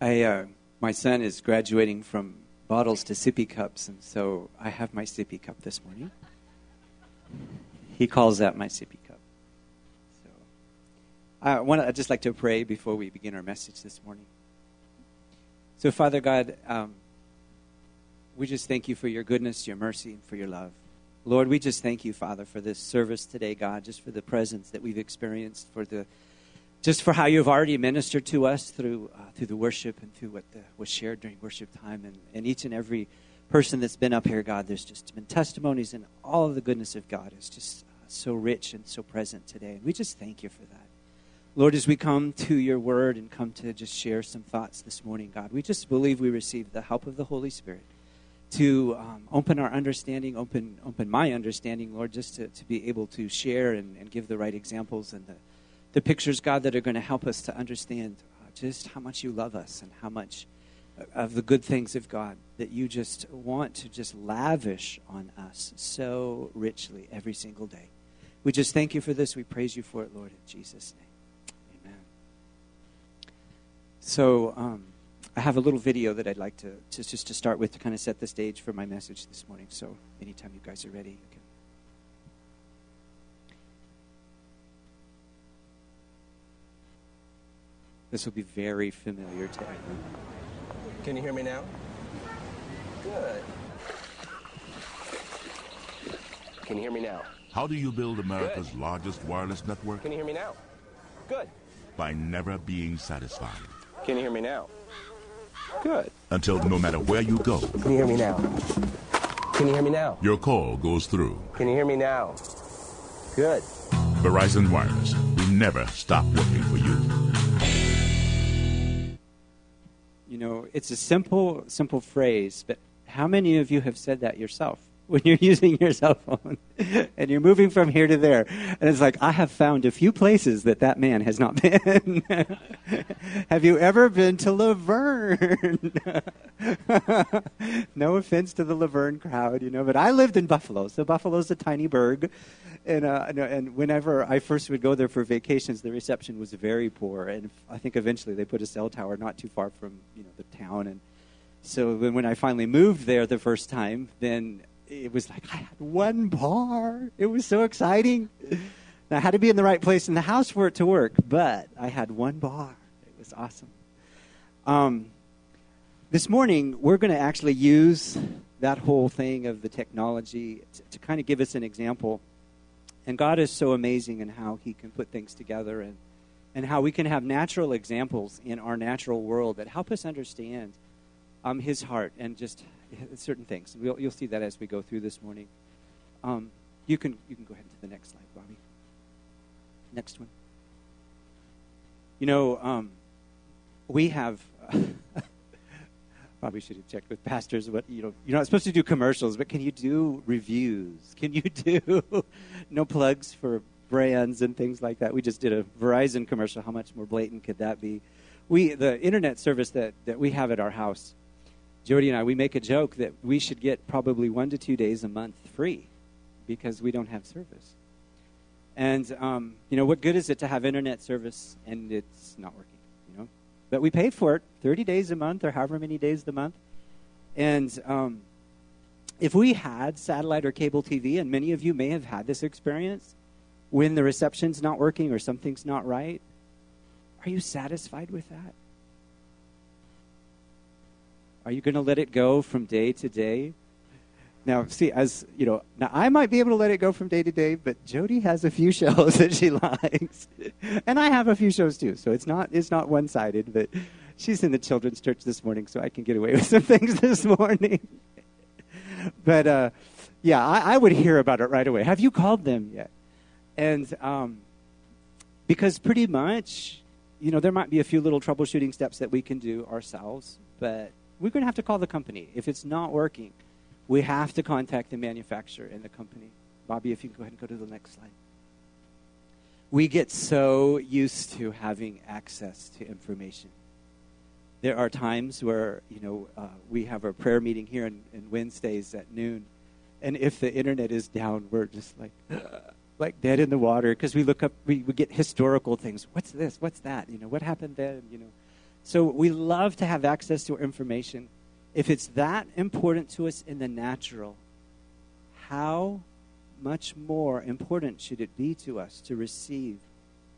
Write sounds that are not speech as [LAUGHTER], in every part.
I, uh, my son is graduating from bottles to sippy cups, and so I have my sippy cup this morning. He calls that my sippy cup. So I want to just like to pray before we begin our message this morning. So, Father God, um, we just thank you for your goodness, your mercy, and for your love. Lord, we just thank you, Father, for this service today, God, just for the presence that we've experienced, for the just for how you've already ministered to us through uh, through the worship and through what the, was shared during worship time, and, and each and every person that's been up here, God, there's just been testimonies, and all of the goodness of God is just uh, so rich and so present today, and we just thank you for that. Lord, as we come to your word and come to just share some thoughts this morning, God, we just believe we receive the help of the Holy Spirit to um, open our understanding, open open my understanding, Lord, just to, to be able to share and, and give the right examples and the the pictures, God, that are going to help us to understand uh, just how much you love us and how much uh, of the good things of God that you just want to just lavish on us so richly every single day. We just thank you for this. We praise you for it, Lord, in Jesus' name. Amen. So, um, I have a little video that I'd like to, to, just to start with to kind of set the stage for my message this morning. So, anytime you guys are ready, you can This will be very familiar to everyone. Can you hear me now? Good. Can you hear me now? How do you build America's Good. largest wireless network? Can you hear me now? Good. By never being satisfied. Can you hear me now? Good. Until no matter where you go. Can you hear me now? Can you hear me now? Your call goes through. Can you hear me now? Good. Verizon Wireless. We never stop working for you. It's a simple, simple phrase, but how many of you have said that yourself? [LAUGHS] when you're using your cell phone [LAUGHS] and you're moving from here to there. And it's like, I have found a few places that that man has not [LAUGHS] been. have you ever been to Laverne? no offense to the Laverne crowd, you know, but I lived in Buffalo. So Buffalo's a tiny burg. And, uh, and whenever I first would go there for vacations, the reception was very poor. And I think eventually they put a cell tower not too far from, you know, the town. And so when I finally moved there the first time, then it was like I had one bar. It was so exciting. I had to be in the right place in the house for it to work, but I had one bar. It was awesome. Um, this morning, we're going to actually use that whole thing of the technology to, to kind of give us an example. And God is so amazing in how He can put things together and, and how we can have natural examples in our natural world that help us understand um, His heart and just [LAUGHS] certain things. We'll, you'll see that as we go through this morning. Um, you can you can go ahead to the next slide, Bobby. Next one. You know, um, we have. [LAUGHS] probably should have checked with pastors. What you know, you're not supposed to do commercials, but can you do reviews? Can you [LAUGHS] do no plugs for brands and things like that? We just did a Verizon commercial. How much more blatant could that be? We the internet service that that we have at our house Jody and I, we make a joke that we should get probably one to two days a month free because we don't have service. And, um, you know, what good is it to have internet service and it's not working, you know? But we pay for it 30 days a month or however many days the month. And um, if we had satellite or cable TV, and many of you may have had this experience, when the reception's not working or something's not right, are you satisfied with that? Are you going to let it go from day to day? Now, see, as you know, now I might be able to let it go from day to day, but Jody has a few [LAUGHS] shows that she likes, and I have a few shows too. So it's not it's not one sided. But she's in the children's church this morning, so I can get away [LAUGHS] with some things this morning. but uh, yeah, I, I, would hear about it right away. Have you called them yet? And um, because pretty much, you know, there might be a few little troubleshooting steps that we can do ourselves, but we're going to have to call the company. If it's not working, we have to contact the manufacturer and the company. Bobby, if you can go ahead and go to the next slide. We get so used to having access to information. There are times where, you know, uh, we have our prayer meeting here on, on, Wednesdays at noon, and if the internet is down, we're just like, [GASPS] like dead in the water because we look up, we, we get historical things. What's this? What's that? You know, what happened then? You know, So we love to have access to information. If it's that important to us in the natural, how much more important should it be to us to receive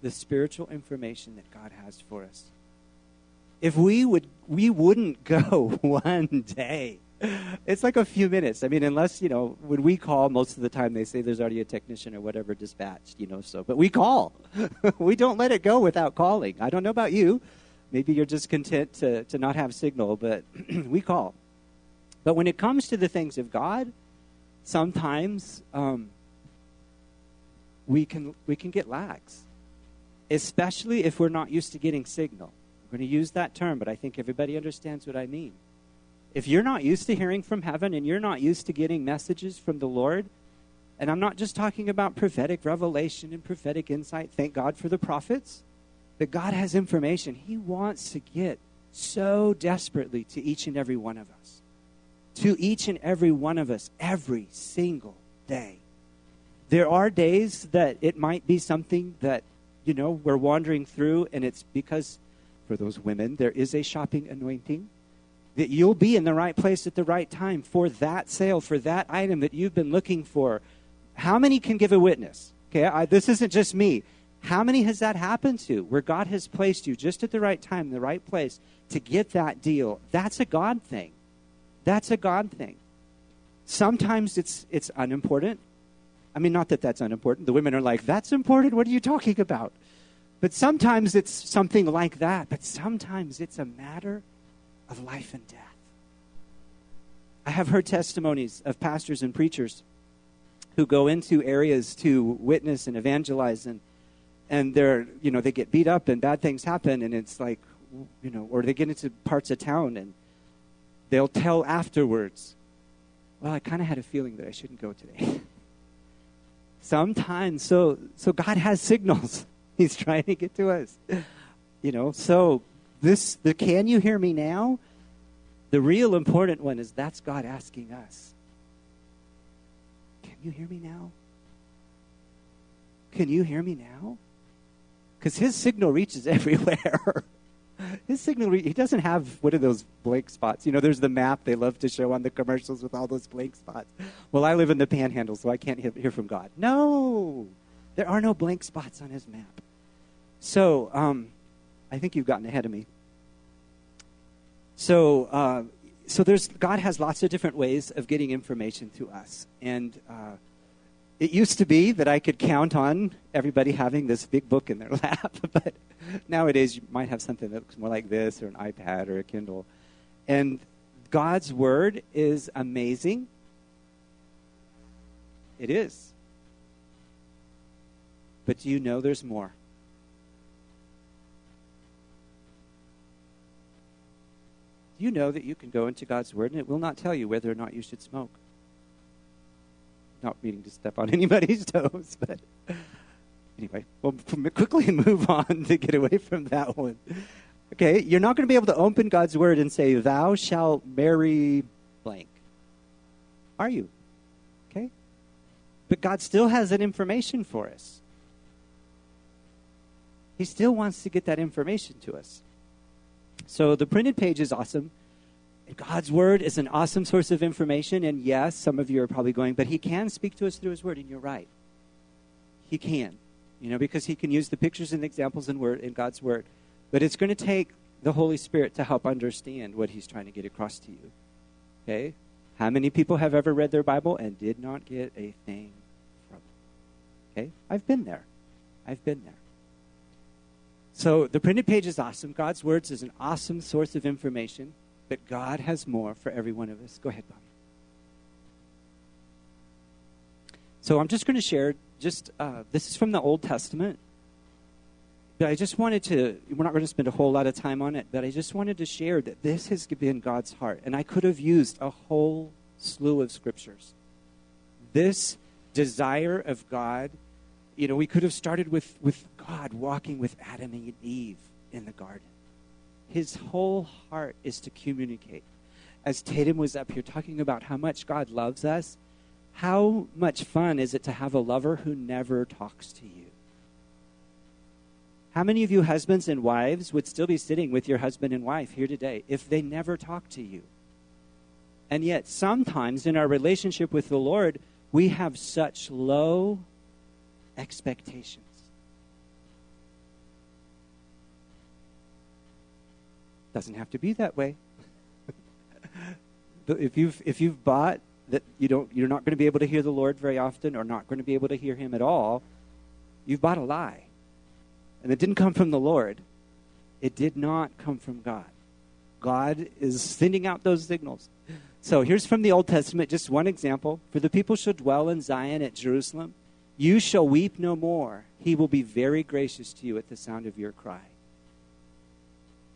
the spiritual information that God has for us? If we would we wouldn't [LAUGHS] go one day. It's like a few minutes. I mean, unless, you know, when we call, most of the time they say there's already a technician or whatever dispatched, you know, so, but we call. [LAUGHS] we don't let it go without calling. I don't know about you. Maybe you're just content to, to not have signal, but [CLEARS THROAT] we call. But when it comes to the things of God, sometimes um, we can we can get lags, especially if we're not used to getting signal. I'm going to use that term, but I think everybody understands what I mean. If you're not used to hearing from heaven and you're not used to getting messages from the Lord, and I'm not just talking about prophetic revelation and prophetic insight, thank God for the prophets, but God has information He wants to get so desperately to each and every one of us. To each and every one of us every single day. There are days that it might be something that, you know, we're wandering through, and it's because for those women, there is a shopping anointing. That you'll be in the right place at the right time for that sale, for that item that you've been looking for. How many can give a witness? Okay, I, this isn't just me. How many has that happened to where God has placed you just at the right time, the right place to get that deal? That's a God thing. That's a God thing. Sometimes it's it's unimportant. I mean, not that that's unimportant. The women are like, "That's important. What are you talking about?" But sometimes it's something like that. But sometimes it's a matter of life and death. I have heard testimonies of pastors and preachers who go into areas to witness and evangelize and and they're you know they get beat up and bad things happen and it's like you know or they get into parts of town and they'll tell afterwards well i kind of had a feeling that i shouldn't go today [LAUGHS] sometimes so so god has signals [LAUGHS] He's trying to get to us. You know, so this the can you hear me now? The real important one is that's God asking us. Can you hear me now? Can you hear me now? Because his signal reaches [LAUGHS] everywhere. his signal, re- he doesn't have one of those blank spots. You know, there's the map they love to show on the commercials with all those blank spots. Well, I live in the panhandle, so I can't hear, hear from God. No, there are no blank spots on his map. So, um, I think you've gotten ahead of me. So, uh, so there's God has lots of different ways of getting information to us, and uh, it used to be that I could count on everybody having this big book in their [LAUGHS] lap, but nowadays you might have something that looks more like this, or an iPad, or a Kindle, and God's word is amazing. It is. But do you know there's more? Do you know that you can go into God's Word and it will not tell you whether or not you should smoke? Not meaning to step on [LAUGHS] anybody's toes, but anyway, we'll quickly [LAUGHS] move on to get away from that one. Okay, you're not going to be able to open God's Word and say, Thou shalt marry blank. Are you? Okay? But God still has that information for us. He still wants to get that information to us. So the printed page is awesome. God's word is an awesome source of information. And yes, some of you are probably going, but He can speak to us through His word, and you're right. He can, you know, because He can use the pictures and examples in word in God's word. But it's going to take the Holy Spirit to help understand what He's trying to get across to you. Okay? How many people have ever read their Bible and did not get a thing from it? Okay? I've been there. I've been there. So the printed page is awesome. God's words is an awesome source of information, but God has more for every one of us. Go ahead, Bobby. So I'm just going to share. Just uh, this is from the Old Testament, but I just wanted to. We're not going to spend a whole lot of time on it, but I just wanted to share that this has been God's heart, and I could have used a whole slew of scriptures. This desire of God you know, we could have started with, with God walking with Adam and Eve in the garden. His whole heart is to communicate. As Tatum was up here talking about how much God loves us, how much fun is it to have a lover who never talks to you? How many of you husbands and wives would still be sitting with your husband and wife here today if they never talked to you? And yet, sometimes in our relationship with the Lord, we have such low expectations. Doesn't have to be that way. [LAUGHS] if you've if you've bought that you don't you're not going to be able to hear the Lord very often or not going to be able to hear him at all, you've bought a lie. And it didn't come from the Lord. It did not come from God. God is sending out those signals. So here's from the Old Testament, just one example. For the people shall dwell in Zion at Jerusalem. You shall weep no more. He will be very gracious to you at the sound of your cry.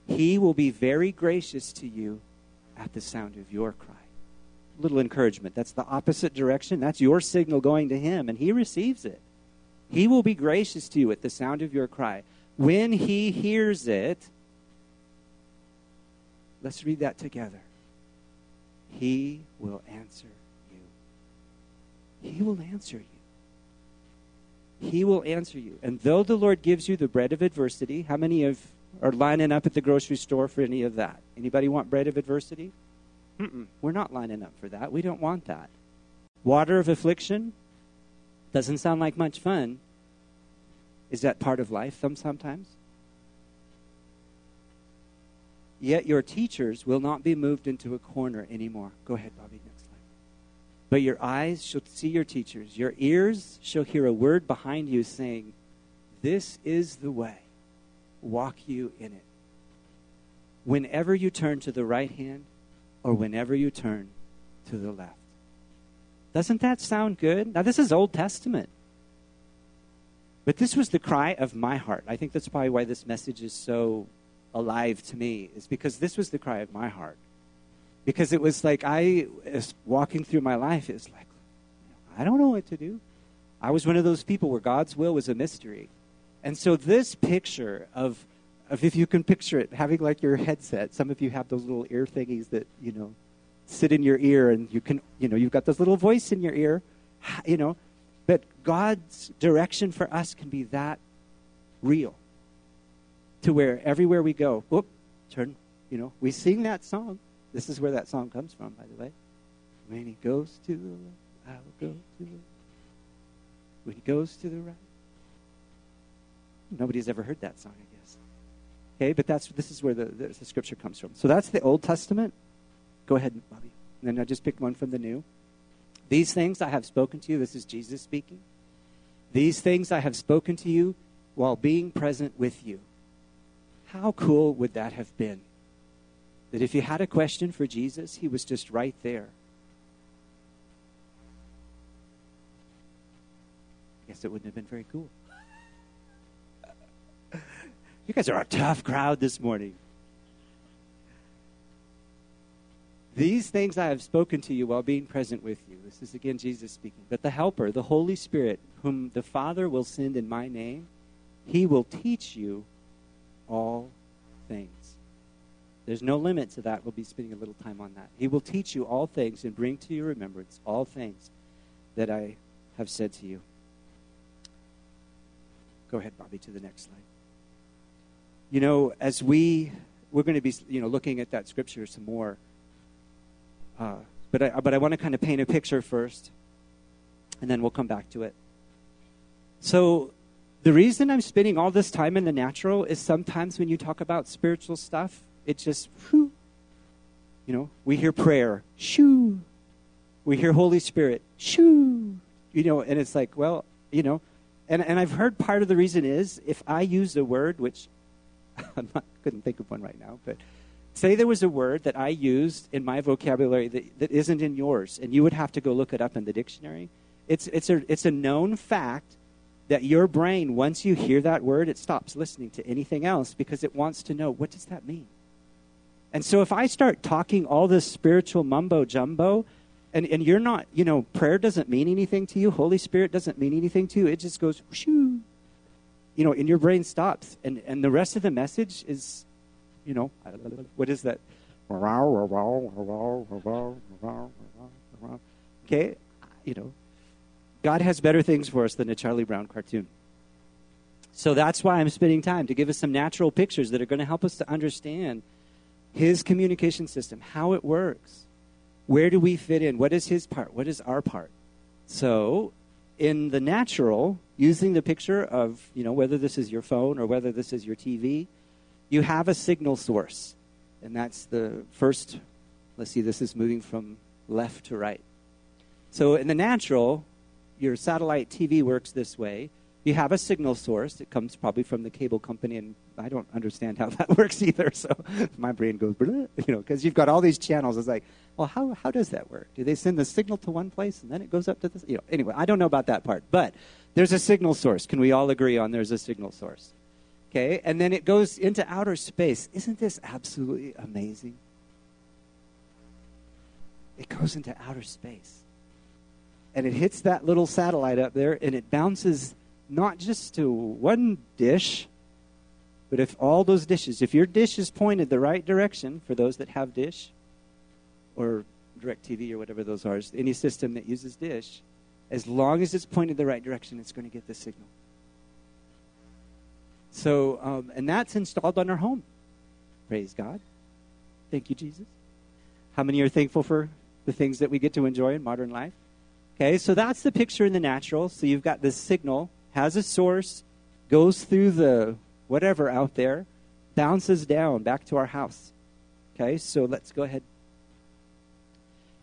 He will be very gracious to you at the sound of your cry. Little encouragement. That's the opposite direction. That's your signal going to Him, and He receives it. He will be gracious to you at the sound of your cry. When He hears it, let's read that together. He will answer you. He will answer you. He will answer you. And though the Lord gives you the bread of adversity, how many of are lining up at the grocery store for any of that? Anybody want bread of adversity? Mm-mm, we're not lining up for that. We don't want that. Water of affliction doesn't sound like much fun. Is that part of life sometimes? Yet your teachers will not be moved into a corner anymore. Go ahead, Bobby, next slide. But your eyes shall see your teachers, your ears shall hear a word behind you saying, This is the way, walk you in it. Whenever you turn to the right hand or whenever you turn to the left. Doesn't that sound good? Now, this is Old Testament. But this was the cry of my heart. I think that's probably why this message is so alive to me is because this was the cry of my heart. Because it was like I was walking through my life, it's like, I don't know what to do. I was one of those people where God's will was a mystery. And so this picture of, of if you can picture it, having like your headset, some of you have those little ear thingies that, you know, sit in your ear and you can, you know, you've got this little voice in your ear, you know, but God's direction for us can be that real to where everywhere we go, whoop, turn, you know, we sing that song. This is where that song comes from, by the way. When he goes to the left, I will go to the When he goes to the right. Nobody's ever heard that song, I guess. Okay, but that's this is where the, the, the scripture comes from. So that's the Old Testament. Go ahead, Bobby. And then I just picked one from the New. These things I have spoken to you. This is Jesus speaking. These things I have spoken to you while being present with you. How cool would that have been? That if you had a question for Jesus, he was just right there. I guess it wouldn't have been very cool. You guys are a tough crowd this morning. These things I have spoken to you while being present with you. This is again Jesus speaking. But the Helper, the Holy Spirit, whom the Father will send in my name, he will teach you all things. There's no limit to that. We'll be spending a little time on that. He will teach you all things and bring to your remembrance all things that I have said to you. Go ahead, Bobby, to the next slide. You know, as we we're going to be, you know, looking at that scripture some more. Uh, but I, but I want to kind of paint a picture first, and then we'll come back to it. So the reason I'm spending all this time in the natural is sometimes when you talk about spiritual stuff, it just, whew, you know, we hear prayer, shoo. We hear Holy Spirit, shoo. You know, and it's like, well, you know, and, and I've heard part of the reason is if I use a word, which [LAUGHS] I couldn't think of one right now, but say there was a word that I used in my vocabulary that, that isn't in yours, and you would have to go look it up in the dictionary. It's, it's, a, it's a known fact that your brain, once you hear that word, it stops listening to anything else because it wants to know what does that mean? And so if I start talking all this spiritual mumbo jumbo, and, and you're not, you know, prayer doesn't mean anything to you, Holy Spirit doesn't mean anything to you, it just goes, shoo, you know, and your brain stops. And, and the rest of the message is, you know, what is that? Okay, you know, God has better things for us than a Charlie Brown cartoon. So that's why I'm spending time to give us some natural pictures that are going to help us to understand his communication system, how it works. Where do we fit in? What is his part? What is our part? So, in the natural, using the picture of, you know, whether this is your phone or whether this is your TV, you have a signal source. And that's the first, let's see, this is moving from left to right. So, in the natural, your satellite TV works this way you have a signal source. It comes probably from the cable company, and I don't understand how [LAUGHS] that works either. So [LAUGHS] my brain goes, you know, because you've got all these channels. It's like, well, how, how does that work? Do they send the signal to one place and then it goes up to this? You know, anyway, I don't know about that part. But there's a signal source. Can we all agree on there's a signal source? Okay, and then it goes into outer space. Isn't this absolutely amazing? It goes into outer space. And it hits that little satellite up there and it bounces not just to one dish, but if all those dishes, if your dish is pointed the right direction for those that have dish or DirecTV or whatever those are, any system that uses dish, as long as it's pointed the right direction, it's going to get the signal. So, um, and that's installed on our home. Praise God. Thank you, Jesus. How many are thankful for the things that we get to enjoy in modern life? Okay, so that's the picture in the natural. So you've got this signal has a source, goes through the whatever out there, bounces down back to our house. Okay, so let's go ahead.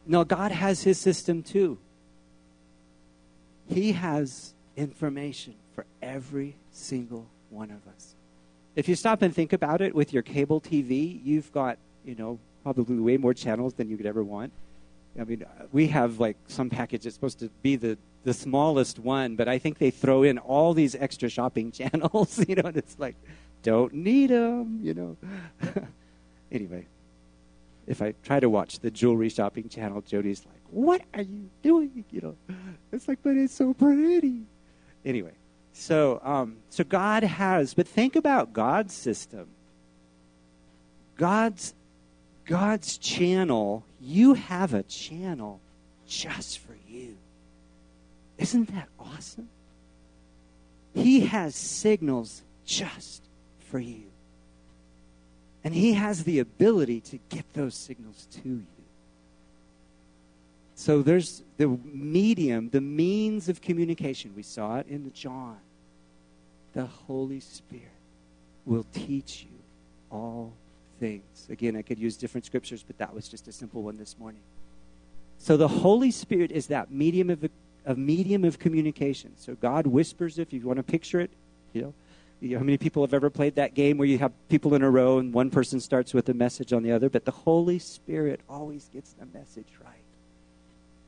Now, God has his system too. He has information for every single one of us. If you stop and think about it with your cable TV, you've got, you know, probably way more channels than you could ever want. I mean, we have like some package that's supposed to be the the smallest one, but I think they throw in all these extra shopping [LAUGHS] channels, you know, and it's like, don't need them, you know. [LAUGHS] anyway, if I try to watch the jewelry shopping channel, Jody's like, what are you doing? You know, it's like, but it's so pretty. Anyway, so um, so God has, but think about God's system. God's God's channel. You have a channel just for. Isn't that awesome? He has signals just for you. And He has the ability to get those signals to you. So there's the medium, the means of communication. We saw it in John. The Holy Spirit will teach you all things. Again, I could use different scriptures, but that was just a simple one this morning. So the Holy Spirit is that medium of a medium of communication. So God whispers, if you want to picture it, you know, you know, how many people have ever played that game where you have people in a row and one person starts with a message on the other, but the Holy Spirit always gets the message right.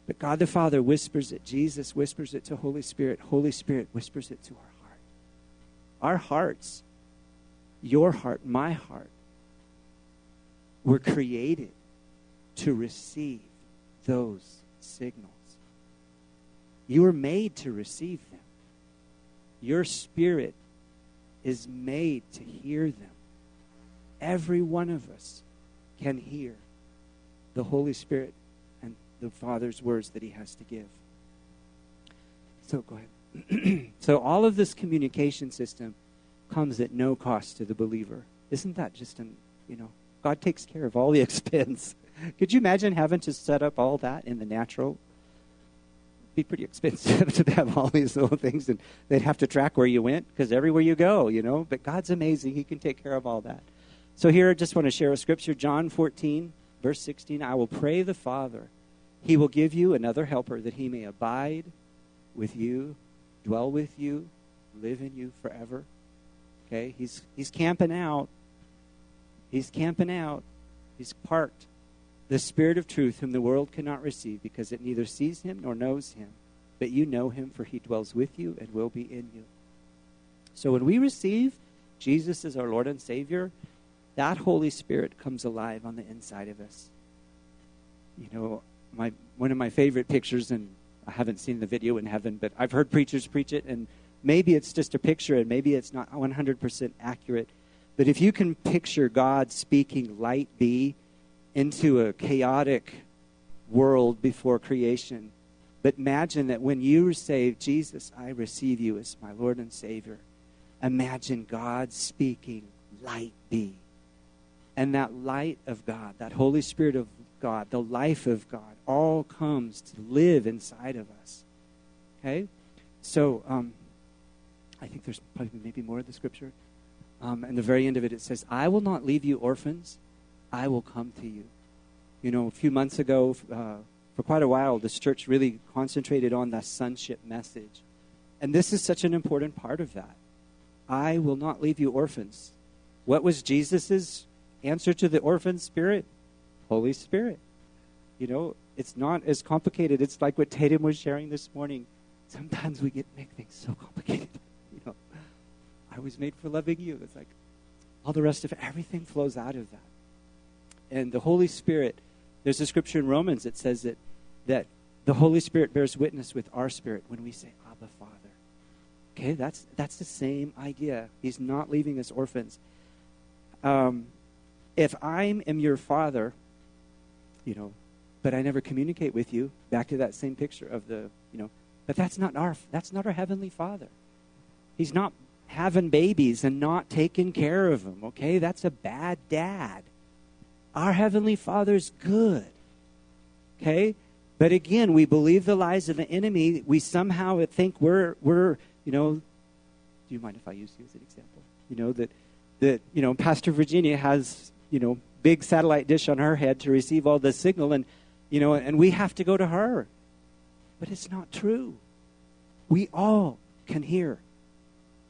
But God the Father whispers it, Jesus whispers it to Holy Spirit, Holy Spirit whispers it to our heart. Our hearts, your heart, my heart, were created to receive those signals. You were made to receive them. Your spirit is made to hear them. Every one of us can hear the Holy Spirit and the Father's words that He has to give. So go ahead. [CLEARS THROAT] so all of this communication system comes at no cost to the believer. Isn't that just an, you know, God takes care of all the [LAUGHS] expense. Could you imagine having to set up all that in the natural be pretty expensive [LAUGHS] to have all these little things, and they'd have to track where you went because everywhere you go, you know. But God's amazing; He can take care of all that. So here, I just want to share a scripture, John 14, verse 16. I will pray the Father; He will give you another helper that He may abide with you, dwell with you, live in you forever. Okay, He's He's camping out. He's camping out. He's parked the Spirit of truth, whom the world cannot receive, because it neither sees him nor knows him. But you know him, for he dwells with you and will be in you. So when we receive Jesus as our Lord and Savior, that Holy Spirit comes alive on the inside of us. You know, my one of my favorite pictures, and I haven't seen the video in heaven, but I've heard preachers preach it, and maybe it's just a picture, and maybe it's not 100% accurate. But if you can picture God speaking, light be, into a chaotic world before creation. But imagine that when you receive Jesus, I receive you as my Lord and Savior. imagine God speaking, light be. And that light of God, that Holy Spirit of God, the life of God, all comes to live inside of us. Okay? So, um, I think there's probably maybe more of the scripture. Um, and the very end of it, it says, I will not leave you orphans, I will come to you. You know, a few months ago, uh, for quite a while, this church really concentrated on the sonship message. And this is such an important part of that. I will not leave you orphans. What was Jesus' answer to the orphan spirit? Holy Spirit. You know, it's not as complicated. It's like what Tatum was sharing this morning. Sometimes we get make things so complicated. [LAUGHS] You know, I was made for loving you. It's like all the rest of everything flows out of that. And the Holy Spirit, there's a scripture in Romans that says that that the Holy Spirit bears witness with our spirit when we say, Abba, Father. Okay, that's that's the same idea. He's not leaving us orphans. Um, if I am your father, you know, but I never communicate with you, back to that same picture of the, you know, but that's not our that's not our heavenly father. He's not having babies and not taking care of them, okay? That's a bad dad. Our heavenly father's good. Okay? But again, we believe the lies of the enemy. We somehow think we're we're, you know, do you mind if I use you as an example? You know, that that, you know, Pastor Virginia has, you know, big satellite dish on her head to receive all the signal and you know, and we have to go to her. But it's not true. We all can hear.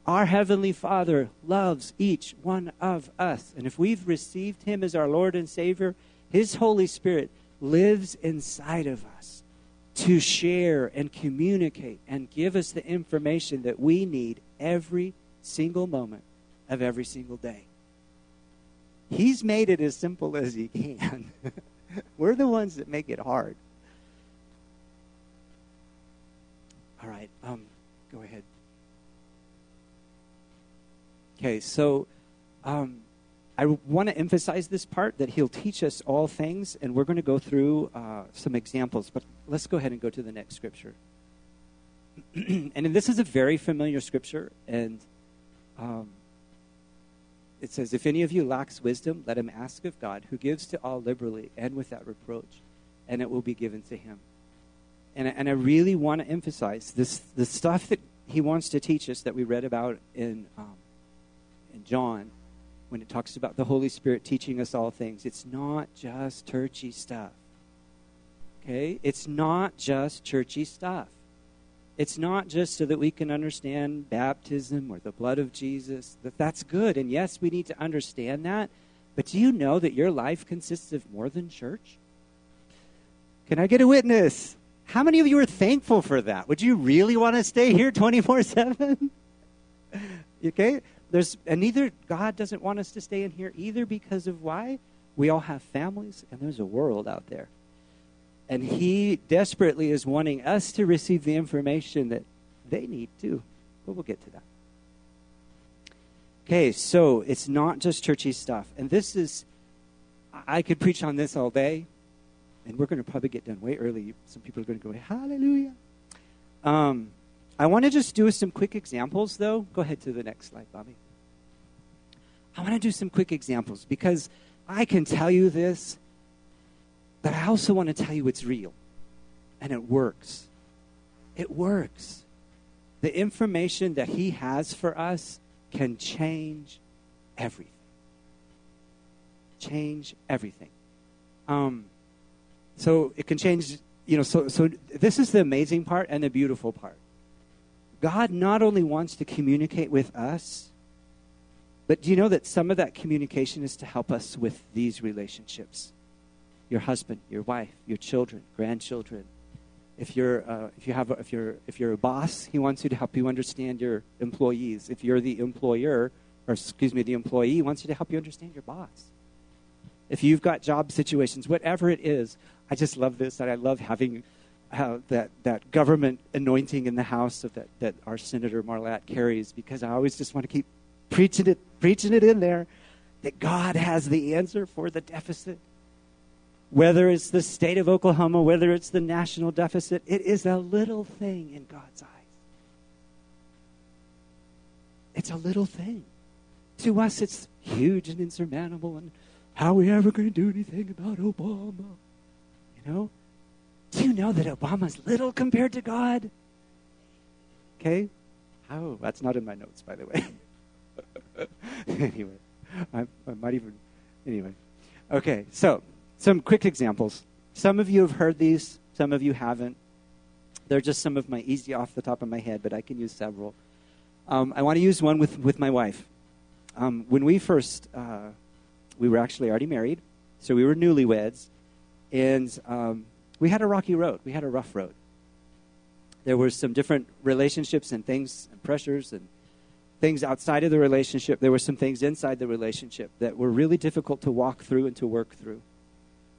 Our Heavenly Father loves each one of us. And if we've received Him as our Lord and Savior, His Holy Spirit lives inside of us to share and communicate and give us the information that we need every single moment of every single day. He's made it as simple as He can. [LAUGHS] We're the ones that make it hard. All right, um, go ahead. Okay, so um, I want to emphasize this part that he'll teach us all things, and we're going to go through uh, some examples. But let's go ahead and go to the next scripture. [CLEARS THROAT] and this is a very familiar scripture, and um, it says, If any of you lacks wisdom, let him ask of God, who gives to all liberally and without reproach, and it will be given to him. And, and I really want to emphasize this the stuff that he wants to teach us that we read about in, um, in John when it talks about the Holy Spirit teaching us all things. It's not just churchy stuff. Okay? It's not just churchy stuff. It's not just so that we can understand baptism or the blood of Jesus. That that's good. And yes, we need to understand that. But do you know that your life consists of more than church? Can I get a witness? How many of you are thankful for that? Would you really want to stay here 24 7? [LAUGHS] Okay? There's, and neither, God doesn't want us to stay in here either because of why? We all have families and there's a world out there. And He desperately is wanting us to receive the information that they need too. But we'll get to that. Okay, so it's not just churchy stuff. And this is, I could preach on this all day, and we're going to probably get done way early. Some people are going to go, Hallelujah. Um, I want to just do some quick examples, though. Go ahead to the next slide, Bobby. I want to do some quick examples because I can tell you this, but I also want to tell you it's real and it works. It works. The information that He has for us can change everything. Change everything. Um, so it can change, you know, so, so this is the amazing part and the beautiful part. God not only wants to communicate with us, but do you know that some of that communication is to help us with these relationships? Your husband, your wife, your children, grandchildren. If you're, uh, if, you have a, if, you're, if you're a boss, he wants you to help you understand your employees. If you're the employer, or excuse me, the employee, he wants you to help you understand your boss. If you've got job situations, whatever it is, I just love this, that I love having uh, that, that government anointing in the house of that, that our Senator Marlatt carries because I always just want to keep preaching it, preaching it in there that God has the answer for the deficit. Whether it's the state of Oklahoma, whether it's the national deficit, it is a little thing in God's eyes. It's a little thing. To us, it's huge and insurmountable. And how are we ever going to do anything about Obama? You know? Do you know that Obama's little compared to God? Okay? Oh, that's not in my notes, by the way. [LAUGHS] [LAUGHS] anyway, I, I might even. Anyway. Okay, so some quick examples. Some of you have heard these, some of you haven't. They're just some of my easy off the top of my head, but I can use several. Um, I want to use one with, with my wife. Um, when we first, uh, we were actually already married, so we were newlyweds, and um, we had a rocky road. We had a rough road. There were some different relationships and things and pressures and things outside of the relationship. There were some things inside the relationship that were really difficult to walk through and to work through.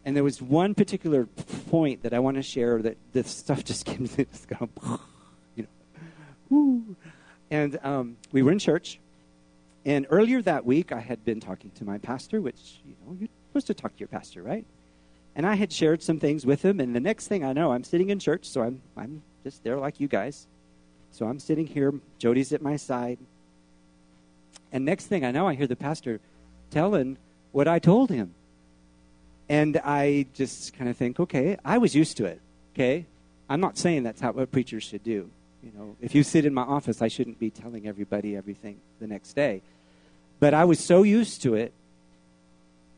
And there was one particular point that I want to share that this stuff [LAUGHS] just came to just go, [LAUGHS] you know. And um, we were in church, and earlier that week I had been talking to my pastor, which you know you're supposed to talk to your pastor, right? And I had shared some things with him, and the next thing I know, I'm sitting in church, so I'm I'm just there like you guys. So I'm sitting here, Jody's at my side, and next thing I know, I hear the pastor telling what I told him. And I just kind of think, okay, I was used to it. Okay, I'm not saying that's how what preachers should do. You know, if you sit in my office, I shouldn't be telling everybody everything the next day. But I was so used to it.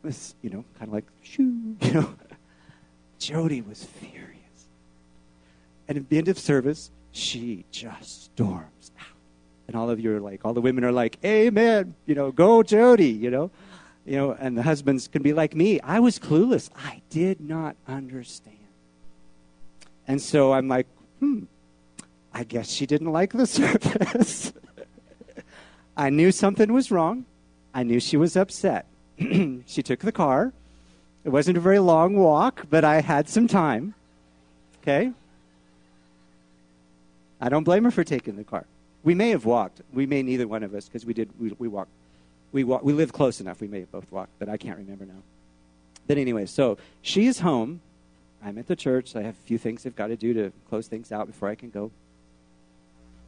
It was, you know, kind of like shoo, [LAUGHS] you know. Jody was furious. And at the end of service, she just storms out. And all of you are like, all the women are like, Amen, you know, go Jody, you know you know, and the husbands can be like me. I was clueless. I did not understand. And so I'm like, hmm, I guess she didn't like the [LAUGHS] service. I knew something was wrong. I knew she was upset. [CLEARS THROAT] she took the car. It wasn't a very long walk, but I had some time. Okay? I don't blame her for taking the car. We may have walked. We may neither one of us because we did we, we walked we, wa- we live close enough. We may have both walked, but I can't remember now. But anyway, so she is home. I'm at the church. I have a few things I've got to do to close things out before I can go.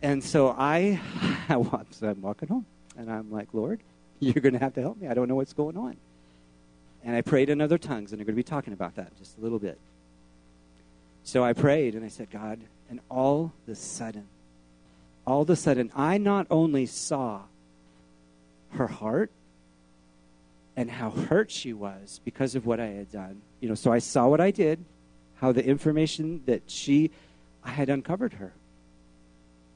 And so I, [LAUGHS] so I'm walking home, and I'm like, Lord, [LAUGHS] you're going to have to help me. I don't know what's going on. And I prayed in other tongues, and I'm going to be talking about that just a little bit. So I prayed, and I said, God, and all of a sudden, all of a sudden, I not only saw her heart and how hurt she was because of what I had done. You know, so I saw what I did, how the information that she I had uncovered her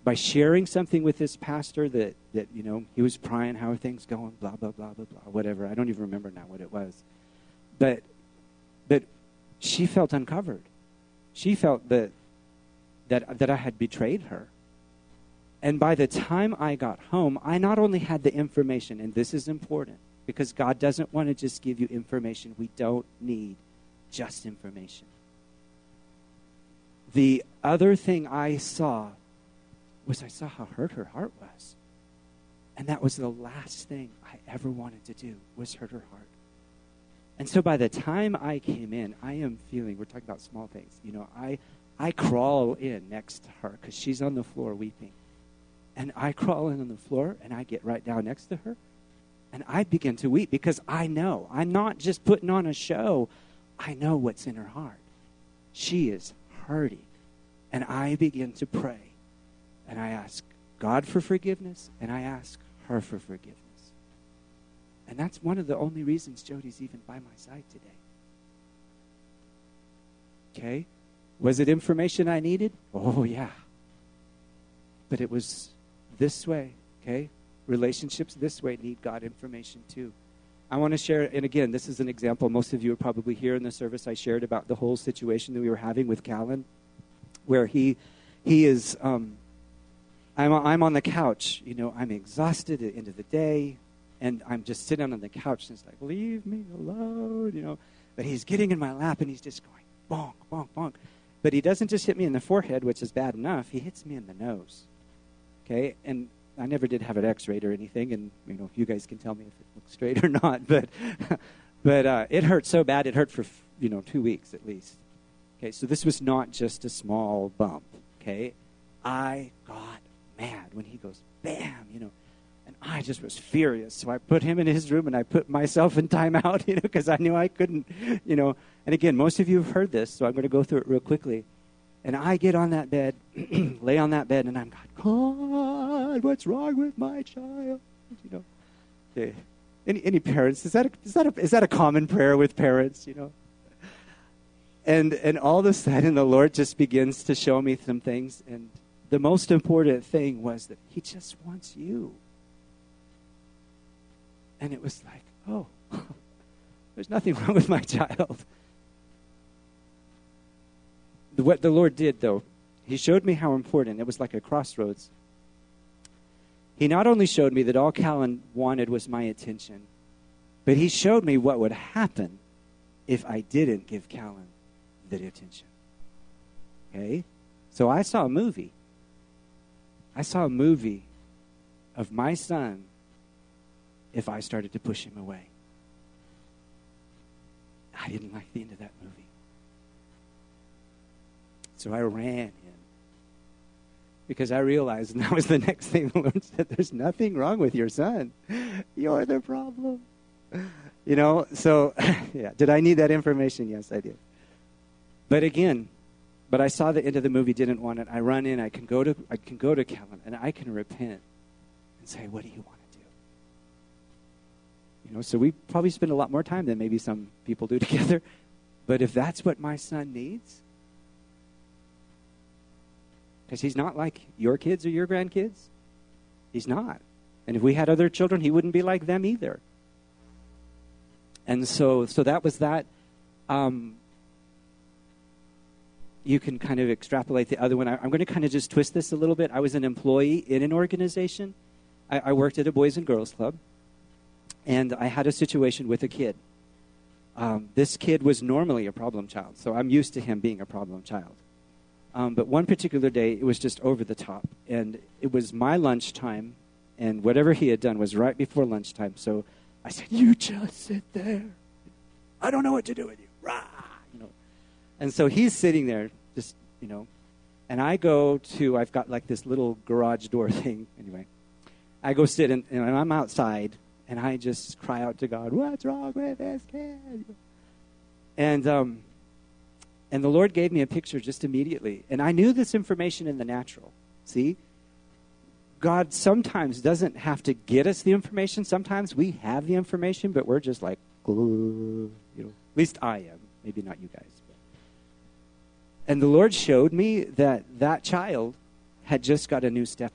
by sharing something with this pastor that that you know he was prying how are things going blah blah blah blah blah whatever. I don't even remember now what it was. But but she felt uncovered. She felt that that that i had betrayed her and by the time I got home, I not only had the information, and this is important because God doesn't want to just give you information. We don't need just information. The other thing I saw was I saw how hurt her heart was. And that was the last thing I ever wanted to do was hurt her heart. And so by the time I came in, I am feeling, we're talking about small things, you know, I, I crawl in next to her because she's on the floor weeping. And I crawl in on the floor and I get right down next to her. And I begin to weep because I know. I'm not just putting on a show. I know what's in her heart. She is hurting. And I begin to pray. And I ask God for forgiveness and I ask her for forgiveness. And that's one of the only reasons Jody's even by my side today. Okay? Was it information I needed? Oh, yeah. But it was this way, okay? Relationships this way need God information too. I want to share, and again, this is an example. Most of you are probably here in the service. I shared about the whole situation that we were having with Callan, where he, he is, um, I'm, I'm on the couch. You know, I'm exhausted at the end of the day, and I'm just sitting on the couch, and it's like, leave me alone, you know. But he's getting in my lap, and he's just going, bonk, bonk, bonk. But he doesn't just hit me in the forehead, which is bad enough. He hits me in the nose. Okay, and I never did have it X-rayed or anything, and you know, you guys can tell me if it looks straight or [LAUGHS] not. But, [LAUGHS] but uh, it hurt so bad, it hurt for you know two weeks at least. Okay, so this was not just a small bump. Okay, I got mad when he goes bam, you know, And I just was furious. So I put him in his room and I put myself in timeout, [LAUGHS] you know, because I knew I couldn't, you know. And again, most of you have heard this, so I'm going to go through it real quickly. And I get on that bed, [CLEARS THROAT] lay on that bed, and I'm God, God, what's wrong with my child? You know, okay. any any parents is that a, is that a, is that a common prayer with parents? You know, and and all of a sudden the Lord just begins to show me some things, and the most important thing was that He just wants you, and it was like, oh, [LAUGHS] there's nothing wrong with my [LAUGHS] child what the Lord did, though, He showed me how important. It was like a crossroads. He not only showed me that all Callan wanted was my attention, but He showed me what would happen if I didn't give Callan the attention. Okay? So I saw a movie. I saw a movie of my son if I started to push him away. I didn't like the end of that movie. So I ran in because I realized, and [LAUGHS] that was the next thing the Lord said, there's nothing wrong with your son. You're the problem. You know, so [LAUGHS] yeah, did I need that information? Yes, I did. But again, but I saw the end of the movie, didn't want it. I run in, I can go to I can go to Callan and I can repent and say, What do you want to do? You know, so we probably spend a lot more time than maybe some people do [LAUGHS] together. But if that's what my son needs, because he's not like your kids or your grandkids. He's not. And if we had other children, he wouldn't be like them either. And so, so that was that. Um, you can kind of extrapolate the other one. I, am going to kind of just twist this a little bit. I was an employee in an organization. I, I worked at a Boys and Girls Club, and I had a situation with a kid. Um, this kid was normally a problem child, so I'm used to him being a problem child. Um, but one particular day, it was just over the top. And it was my lunchtime, and whatever he had done was right before lunchtime. So I said, You just sit there. I don't know what to do with you. Rah! You know. And so he's sitting there, just, you know. And I go to, I've got like this little garage door [LAUGHS] thing. Anyway, I go sit, and, and I'm outside, and I just cry out to God, What's wrong with this kid? And, um, and the Lord gave me a picture just immediately. And I knew this information in the natural. See? God sometimes doesn't have to get us the information. Sometimes we have the information, but we're just like, you know, at least I am. Maybe not you guys. But. And the Lord showed me that that child had just got a new stepdad.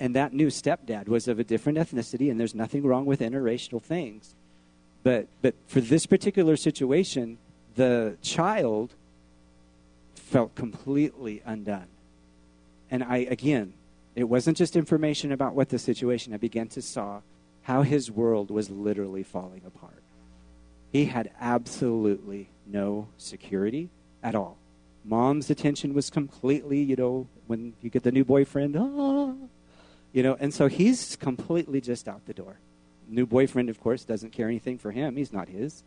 And that new stepdad was of a different ethnicity, and there's nothing wrong with interracial things. But, but for this particular situation, the child felt completely undone. And I, again, it wasn't just information about what the situation, I began to saw how his world was literally falling apart. He had absolutely no security at all. Mom's attention was completely, you know, when you get the new boyfriend, ah, you know, and so he's completely just out the door. New boyfriend, of course, doesn't care anything for him. He's not his.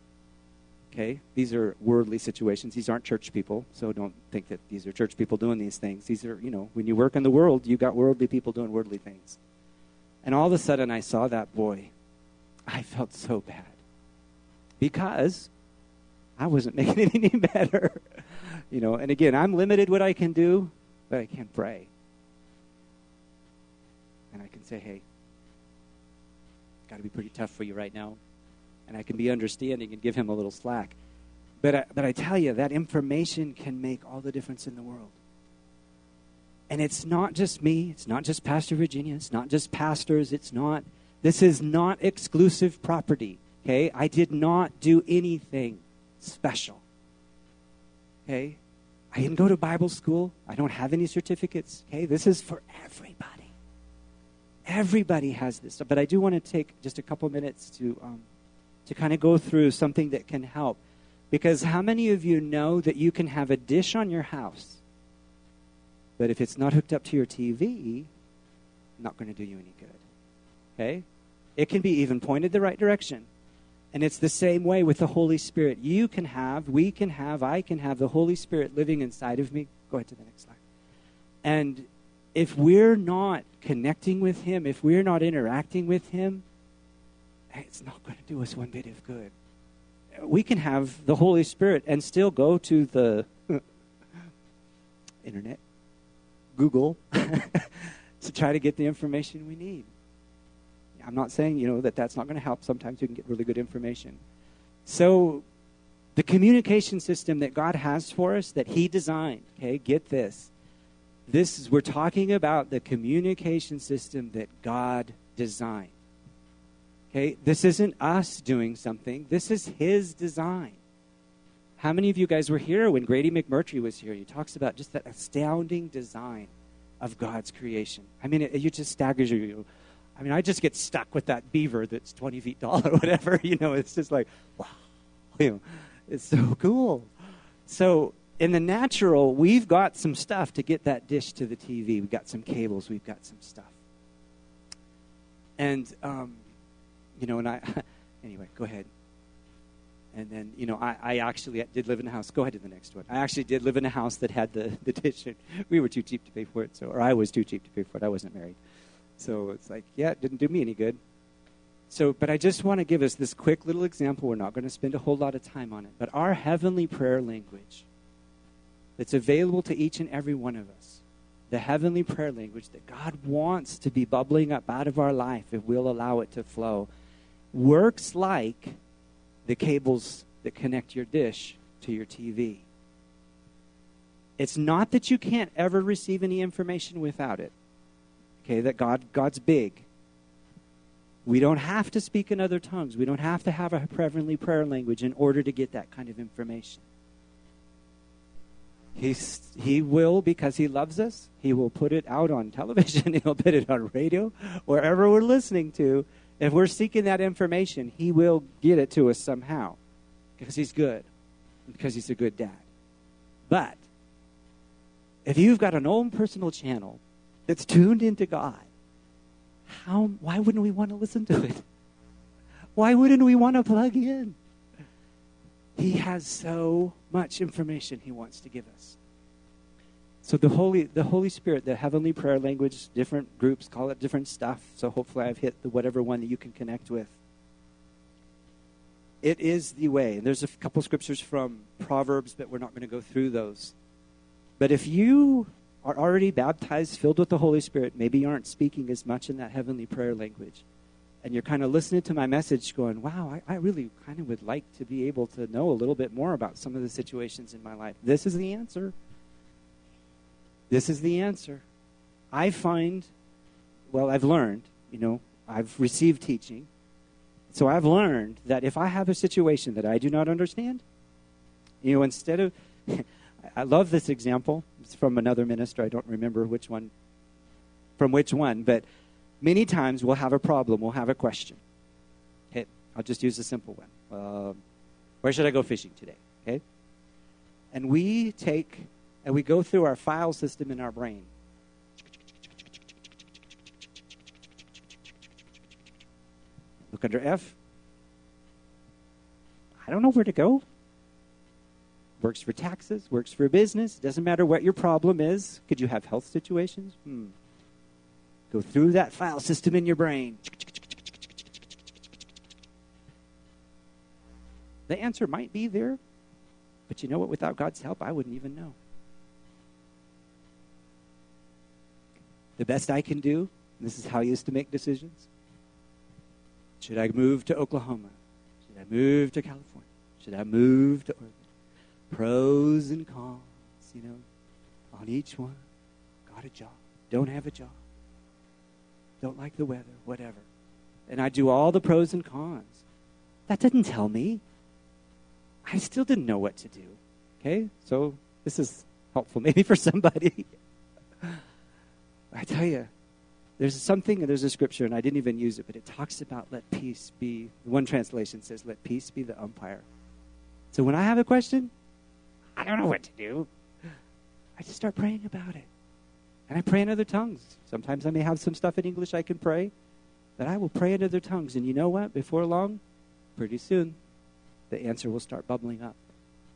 Okay? These are worldly situations. These aren't church people, so don't think that these are church people doing these things. These are, you know, when you work in the world, you got worldly people doing worldly things. And all of a sudden, I saw that boy. I felt so bad because I wasn't [LAUGHS] making it any better. [LAUGHS] you know, and again, I'm limited what I can do, but I can pray. And I can say, hey, got to be pretty tough for you right now and I can be understanding and give him a little slack. But I, but I tell you, that information can make all the difference in the world. And it's not just me, it's not just Pastor Virginia, it's not just pastors, it's not, this is not exclusive property, okay? I did not do anything special, okay? I didn't go to Bible school, I don't have any certificates, okay? This is for everybody. Everybody has this. But I do want to take just a couple minutes to. Um, to kind of go through something that can help. Because how many of you know that you can have a dish on your house, but if it's not hooked up to your TV, not going to do you any good? Okay? It can be even pointed the right direction. And it's the same way with the Holy Spirit. You can have, we can have, I can have the Holy Spirit living inside of me. Go ahead to the next slide. And if we're not connecting with Him, if we're not interacting with Him, it's not going to do us one bit of good. We can have the Holy Spirit and still go to the [LAUGHS] internet, Google, [LAUGHS] to try to get the information we need. I'm not saying, you know, that that's not going to help. Sometimes you can get really good information. So, the communication system that God has for us, that He designed, okay, get this. This is, we're talking about the communication system that God designed. Okay, this isn't us doing something, this is His design. How many of you guys were here when Grady McMurtry was here? He talks about just that astounding design of God's creation. I mean, it, it just staggers you. I mean, I just get stuck with that beaver that's 20 feet tall or [LAUGHS] whatever. You know, it's just like, wow, you know, it's so cool. So, in the natural, we've got some stuff to get that dish to the TV. We've got some cables, we've got some stuff. And, um, you know, and I, [LAUGHS] anyway, go ahead. And then, you know, I, I actually did live in a house. Go ahead to the next one. I actually did live in a house that had the, [LAUGHS] the dish. We were too cheap to pay for it, so, or I was too cheap to pay for it. I wasn't married. So it's like, yeah, it didn't do me any good. So, but I just want to give us this quick little example. We're not going to spend a whole lot of time on it. But our heavenly prayer language that's available to each and every one of us, the heavenly prayer language that God wants to be bubbling up out of our life if we'll allow it to flow, works like the cables that connect your dish to your TV. It's not that you can't ever receive any information without it. Okay, that God God's big. We don't have to speak in other tongues. We don't have to have a heavenly prayer language in order to get that kind of information. He's, he will, because he loves us, he will put it out on television, [LAUGHS] he'll put it on radio, wherever we're listening to. If we're seeking that information, he will get it to us somehow because he's good, because he's a good dad. But if you've got an own personal channel that's tuned into God, how, why wouldn't we want to listen to it? Why wouldn't we want to plug in? He has so much information he wants to give us. So the Holy, the Holy Spirit, the heavenly prayer language, different groups call it different stuff. So hopefully I've hit the whatever one that you can connect with. It is the way. And there's a couple scriptures from Proverbs, but we're not going to go through those. But if you are already baptized, filled with the Holy Spirit, maybe you aren't speaking as much in that heavenly prayer language. And you're kind of listening to my message going, wow, I, I really kind of would like to be able to know a little bit more about some of the situations in my life. This is the answer. This is the answer. I find, well, I've learned, you know, I've received teaching. So I've learned that if I have a situation that I do not understand, you know, instead of, [LAUGHS] I love this example. It's from another minister. I don't remember which one, from which one, but many times we'll have a problem. We'll have a question. Okay, I'll just use a simple one. Uh, where should I go fishing today? Okay, and we take and we go through our file system in our brain. Look under F. I don't know where to go. Works for taxes, works for business. Doesn't matter what your problem is. Could you have health situations? Hmm. Go through that file system in your brain. The answer might be there, but you know what? Without God's help, I wouldn't even know. The best I can do, this is how I used to make decisions. Should I move to Oklahoma? Should I move to California? Should I move to Oregon? Pros and cons, you know, on each one. Got a job, don't have a job, don't like the weather, whatever. And I do all the pros and cons. That didn't tell me. I still didn't know what to do. Okay? So this is helpful [LAUGHS] maybe for somebody. I tell you, there's something, there's a scripture, and I didn't even use it, but it talks about let peace be. One translation says, let peace be the umpire. So when I have a question, I don't know what to do. I just start praying about it. And I pray in other tongues. Sometimes I may have some stuff in English I can pray, but I will pray in other tongues. And you know what? Before long, pretty soon, the answer will start bubbling up.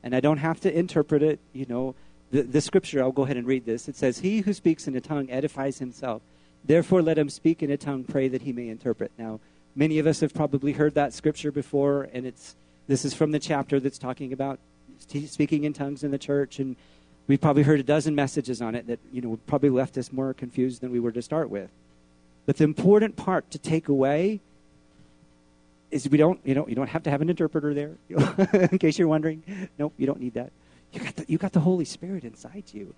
And I don't have to interpret it, you know, the, the scripture, I'll go ahead and read this. It says, He who speaks in a tongue edifies himself. Therefore, let him speak in a tongue, pray that he may interpret. Now, many of us have probably heard that scripture before, and it's this is from the chapter that's talking about speaking in tongues in the church, and we've probably heard a dozen messages on it that you know probably left us more confused than we were to start with. But the important part to take away is we don't you know you don't have to have an interpreter there [LAUGHS] in case you're wondering. Nope, you don't need that. You got the, you got the Holy Spirit inside you.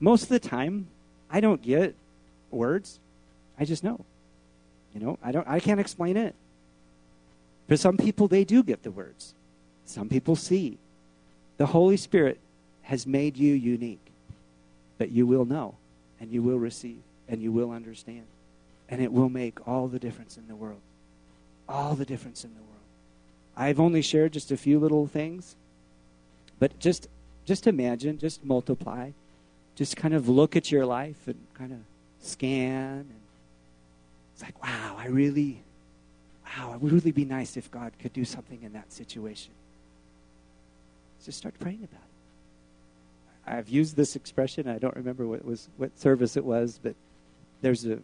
Most of the time, I don't get words. I just know. You know, I don't I can't explain it. For some people they do get the words. Some people see. The Holy Spirit has made you unique. But you will know and you will receive and you will understand. And it will make all the difference in the world. All the difference in the world. I've only shared just a few little things, but just just imagine, just multiply, just kind of look at your life and kind of scan. And it's like, wow, I really, wow, it would really be nice if God could do something in that situation. Just start praying about it. I've used this expression. I don't remember what was what service it was, but there's a,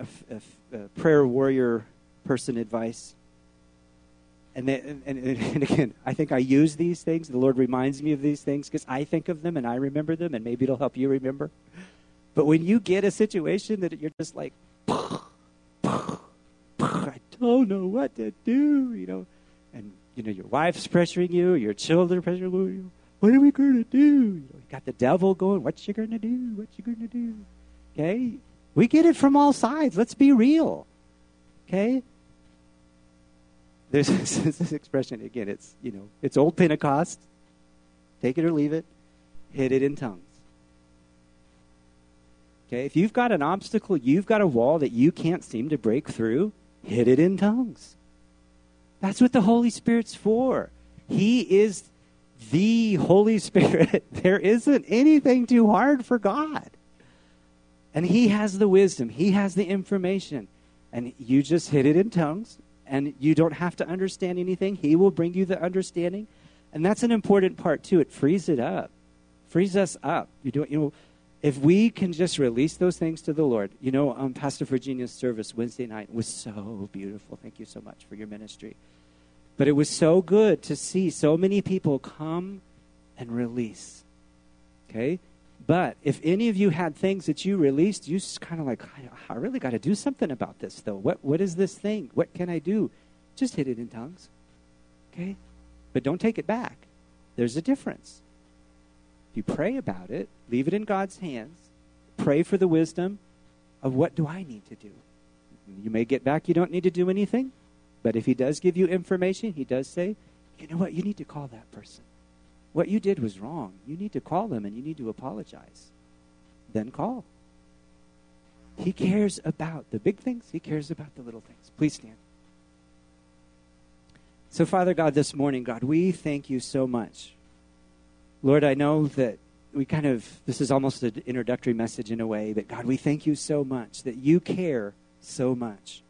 a, a, a prayer warrior person advice and, then, and, and, again, I think I use these things. The Lord reminds me of these things because I think of them and I remember them, and maybe it'll help you remember. But when you get a situation that you're just like, I don't know what to do, you know, and you know your wife's pressuring you, your children are pressuring you. What are we going to do? You, know, you got the devil going. What you going to do? What you going to do? Okay, we get it from all sides. Let's be real. Okay, there's [LAUGHS] this, expression again. It's you know it's old Pentecost. Take it or leave it. Hit it in tongues. Okay, if you've got an obstacle, you've got a wall that you can't seem to break through, hit it in tongues. That's what the Holy Spirit's for. He is the Holy [LAUGHS] Spirit. There isn't anything too hard for God. And He has the wisdom, He has the information. And you just hit it in tongues, and you don't have to understand anything. He will bring you the understanding. And that's an important part too. It frees it up. Frees us up. You do you know if we can just release those things to the Lord. You know, um, Pastor Virginia's service Wednesday night was so beautiful. Thank you so much for your ministry. But it was so good to see so many people come and release. Okay? But if any of you had things that you released, you just kind of like, I, I really got to do something about this, though. What, what is this thing? What can I do? Just hit it in tongues. Okay? But don't take it back. There's a difference. If you pray about it, leave it in God's hands, pray for the wisdom of what do I need to do. You may get back, you don't need to do anything. But if He does give you information, He does say, you know what, you need to call that person. What you did was wrong. You need to call them and you need to apologize. Then call. He cares about the big things, He cares about the little things. Please stand. So, Father God, this morning, God, we thank you so much. Lord, I know that we kind of, this is almost an introductory message in a way, but God, we thank you so much that you care so much.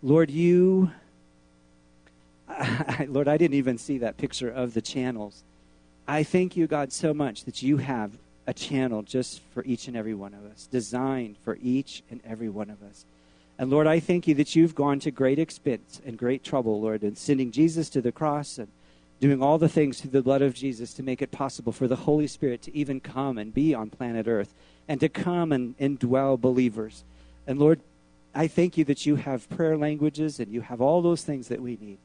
Lord, you I, [LAUGHS] Lord, I didn't even see that picture of the channels. I thank you, God, so much that you have a channel just for each and every one of us, designed for each and every one of us. And Lord, I thank you that you've gone to great expense and great trouble, Lord, in sending Jesus to the cross and doing all the things through the blood of Jesus to make it possible for the Holy Spirit to even come and be on planet Earth and to come and indwell believers. And Lord, I thank you that you have prayer languages and you have all those things that we need.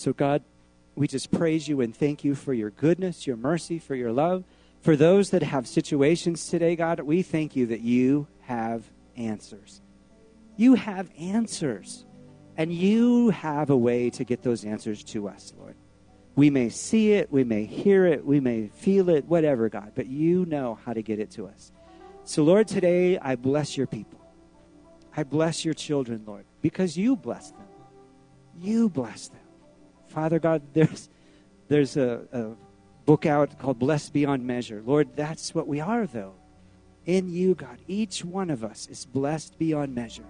So, God, we just praise you and thank you for your goodness, your mercy, for your love. For those that have situations today, God, we thank you that you have answers. You have answers. And you have a way to get those answers to us, Lord. We may see it, we may hear it, we may feel it, whatever, God, but you know how to get it to us. So, Lord, today I bless your people. I bless your children, Lord, because you bless them. You bless them. Father God, there's, there's a, a book out called Blessed Beyond Measure. Lord, that's what we are, though. In you, God, each one of us is blessed beyond measure.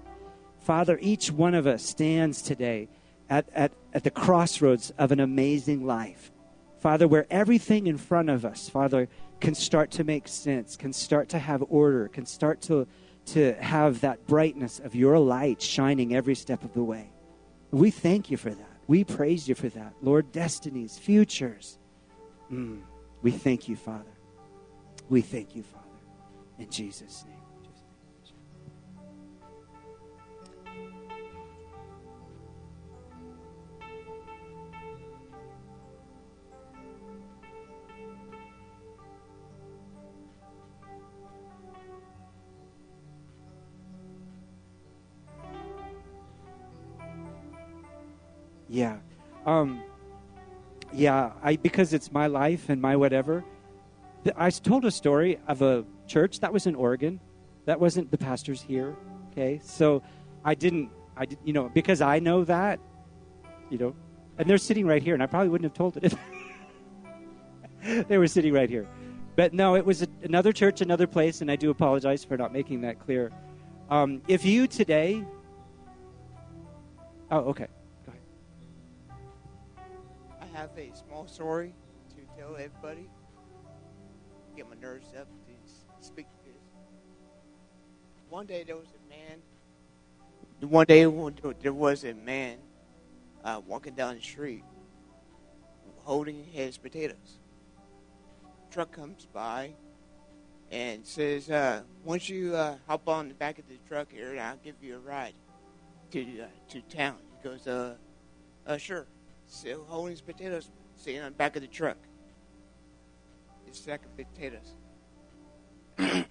Father, each one of us stands today at, at, at the crossroads of an amazing life. Father, where everything in front of us, Father, can start to make sense, can start to have order, can start to, to have that brightness of your light shining every step of the way. We thank you for that. We praise you for that. Lord, destinies, futures. Mm, we thank you, Father. We thank you, Father. In Jesus' name. Yeah. Um, yeah, I because it's my life and my whatever. I told a story of a church that was in Oregon. That wasn't the pastors here. Okay, so I didn't. I did, you know, because I know that, you know, and they're sitting right here, and I probably wouldn't have told it if [LAUGHS] they were sitting right here. But no, it was a, another church, another place, and I do apologize for not making that clear. Um, if you today, oh, okay. Have a small story to tell everybody. Get my nerves up to speak to this. One day there was a man. One day there was a man uh, walking down the street holding his potatoes. Truck comes by and says, uh, "Once you uh, hop on the back of the truck here, I'll give you a ride to uh, to town." He goes, "Uh, uh, sure." Still holding his potatoes, sitting on the back of the truck. His sack of potatoes. [CLEARS THROAT]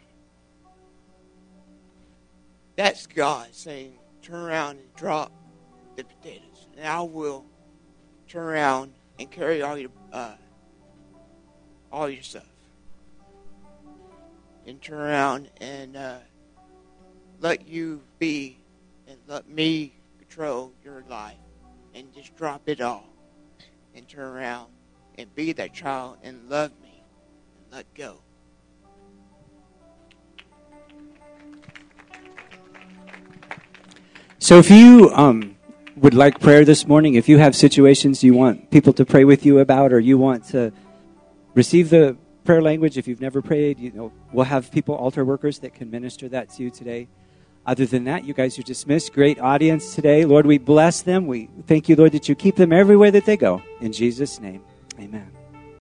That's God saying, turn around and drop the potatoes, and I will turn around and carry all your uh, all your stuff, and turn around and uh, let you be, and let me control your life, and just drop it all and turn around and be that child and love me and let go. So if you um, would like prayer this morning, if you have situations you want people to pray with you about, or you want to receive the prayer language, if you've never prayed, you know, we'll have people, altar workers, that can minister that to you today. Other than that, you guys are dismissed. Great audience today. Lord, we bless them. We thank you, Lord, that you keep them everywhere that they go. In Jesus' name, amen.